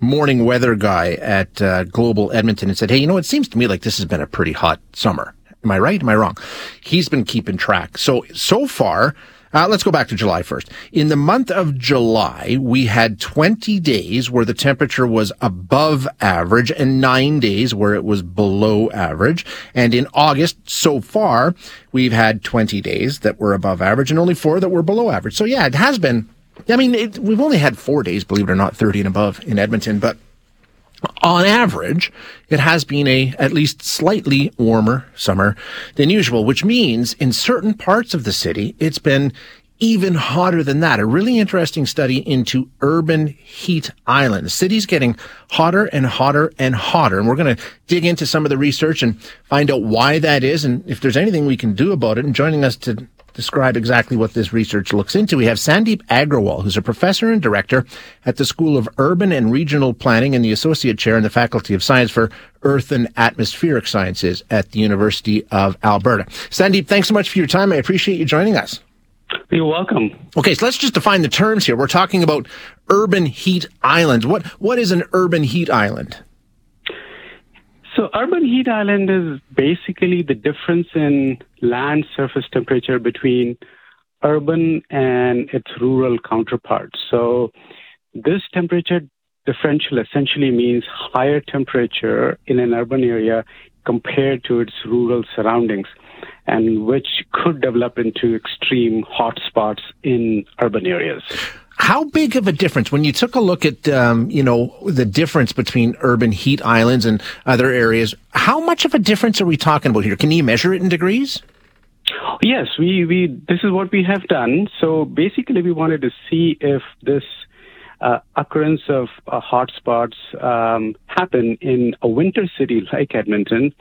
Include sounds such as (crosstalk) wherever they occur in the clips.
morning weather guy at uh, Global Edmonton, and said, "Hey, you know, it seems to me like this has been a pretty hot summer. Am I right? Am I wrong?" He's been keeping track. So so far. Uh, let's go back to July 1st. In the month of July, we had 20 days where the temperature was above average and nine days where it was below average. And in August, so far, we've had 20 days that were above average and only four that were below average. So yeah, it has been I mean, it, we've only had four days, believe it or not, 30 and above in Edmonton, but on average, it has been a at least slightly warmer summer than usual, which means in certain parts of the city, it's been even hotter than that. A really interesting study into urban heat island. The city's getting hotter and hotter and hotter. And we're going to dig into some of the research and find out why that is and if there's anything we can do about it. And joining us to describe exactly what this research looks into. We have Sandeep Agrawal, who's a professor and director at the School of Urban and Regional Planning and the associate chair in the Faculty of Science for Earth and Atmospheric Sciences at the University of Alberta. Sandeep, thanks so much for your time. I appreciate you joining us. You're welcome. Okay, so let's just define the terms here. We're talking about urban heat islands. What what is an urban heat island? So, urban heat island is basically the difference in land surface temperature between urban and its rural counterparts. So, this temperature differential essentially means higher temperature in an urban area compared to its rural surroundings, and which could develop into extreme hotspots in urban areas. How big of a difference when you took a look at, um, you know, the difference between urban heat islands and other areas? How much of a difference are we talking about here? Can you measure it in degrees? Yes, we, we this is what we have done. So basically, we wanted to see if this uh, occurrence of uh, hotspots um, happen in a winter city like Edmonton,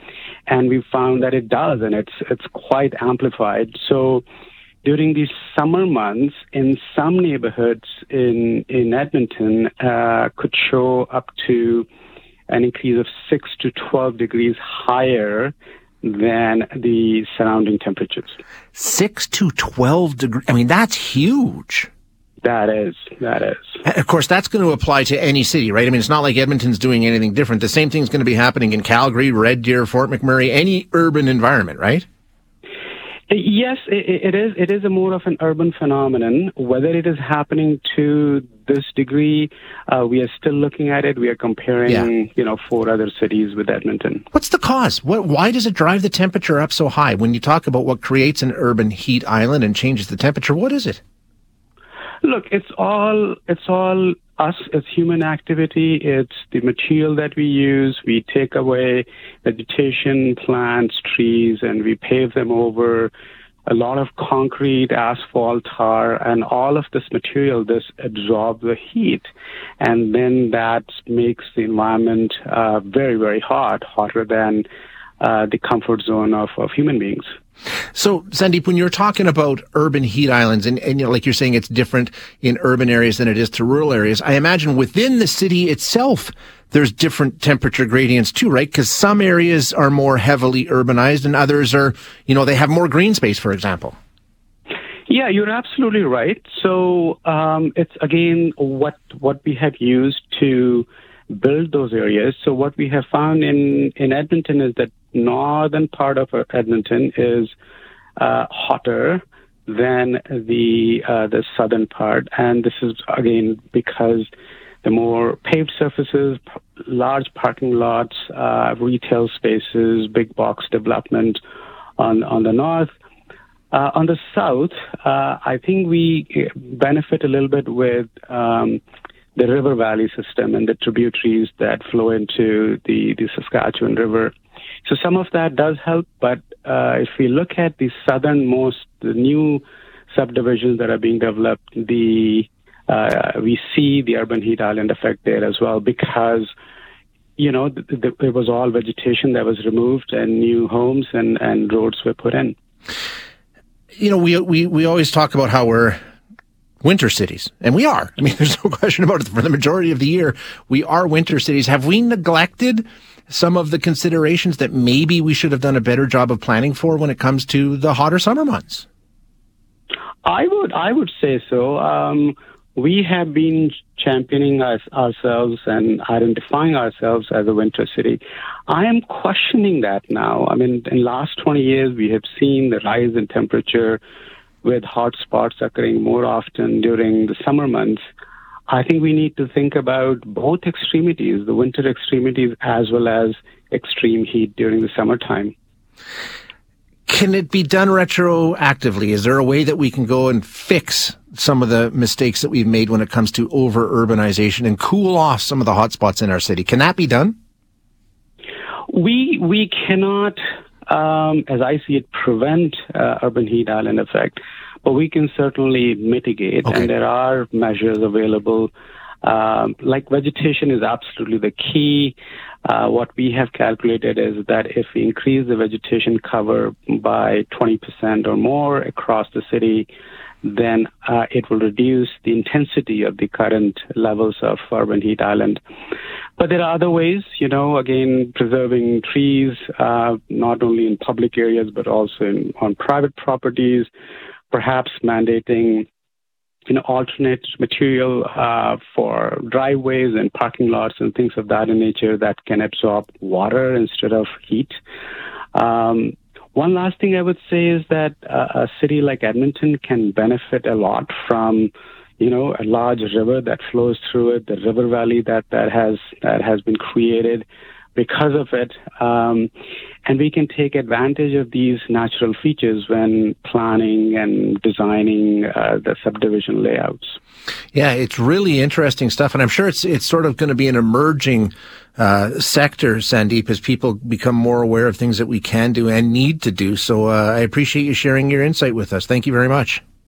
and we found that it does, and it's it's quite amplified. So during these summer months in some neighborhoods in in Edmonton uh, could show up to an increase of 6 to 12 degrees higher than the surrounding temperatures. 6 to 12 degrees. I mean, that's huge. That is, that is. Of course, that's going to apply to any city, right? I mean, it's not like Edmonton's doing anything different. The same thing's going to be happening in Calgary, Red Deer, Fort McMurray, any urban environment, right? Yes, it is. It is a more of an urban phenomenon. Whether it is happening to this degree, uh, we are still looking at it. We are comparing, yeah. you know, four other cities with Edmonton. What's the cause? What? Why does it drive the temperature up so high? When you talk about what creates an urban heat island and changes the temperature, what is it? Look, it's all it's all us as human activity. It's the material that we use. We take away vegetation, plants, trees, and we pave them over. A lot of concrete, asphalt, tar, and all of this material, this absorbs the heat. And then that makes the environment uh, very, very hot, hotter than uh, the comfort zone of, of human beings. So, Sandeep, when you're talking about urban heat islands, and, and you know, like you're saying, it's different in urban areas than it is to rural areas. I imagine within the city itself, there's different temperature gradients too, right? Because some areas are more heavily urbanized, and others are, you know, they have more green space, for example. Yeah, you're absolutely right. So um, it's again what what we have used to build those areas. So what we have found in in Edmonton is that northern part of Edmonton is uh, hotter than the uh, the southern part, and this is again because the more paved surfaces, large parking lots, uh, retail spaces, big box development on on the north. Uh, on the south, uh, I think we benefit a little bit with um, the river valley system and the tributaries that flow into the, the Saskatchewan River. So some of that does help, but uh, if we look at the southernmost, the new subdivisions that are being developed, the uh, we see the urban heat island effect there as well because you know the, the, it was all vegetation that was removed and new homes and, and roads were put in. You know, we we we always talk about how we're winter cities, and we are. I mean, (laughs) there's no question about it. For the majority of the year, we are winter cities. Have we neglected some of the considerations that maybe we should have done a better job of planning for when it comes to the hotter summer months? I would I would say so. Um, we have been championing us, ourselves and identifying ourselves as a winter city. I am questioning that now. I mean, in the last 20 years, we have seen the rise in temperature with hot spots occurring more often during the summer months. I think we need to think about both extremities, the winter extremities as well as extreme heat during the summertime. Can it be done retroactively? Is there a way that we can go and fix some of the mistakes that we've made when it comes to over urbanization and cool off some of the hotspots in our city? Can that be done? We we cannot, um, as I see it, prevent uh, urban heat island effect, but we can certainly mitigate, okay. and there are measures available. Um, like vegetation is absolutely the key. Uh, what we have calculated is that if we increase the vegetation cover by 20% or more across the city, then uh, it will reduce the intensity of the current levels of urban heat island. But there are other ways, you know, again, preserving trees, uh, not only in public areas, but also in, on private properties, perhaps mandating you know, alternate material uh, for driveways and parking lots and things of that nature that can absorb water instead of heat. Um, one last thing I would say is that uh, a city like Edmonton can benefit a lot from, you know, a large river that flows through it, the river valley that, that has that has been created because of it. Um, and we can take advantage of these natural features when planning and designing uh, the subdivision layouts. Yeah, it's really interesting stuff, and I'm sure it's it's sort of going to be an emerging uh, sector, Sandeep, as people become more aware of things that we can do and need to do. So uh, I appreciate you sharing your insight with us. Thank you very much.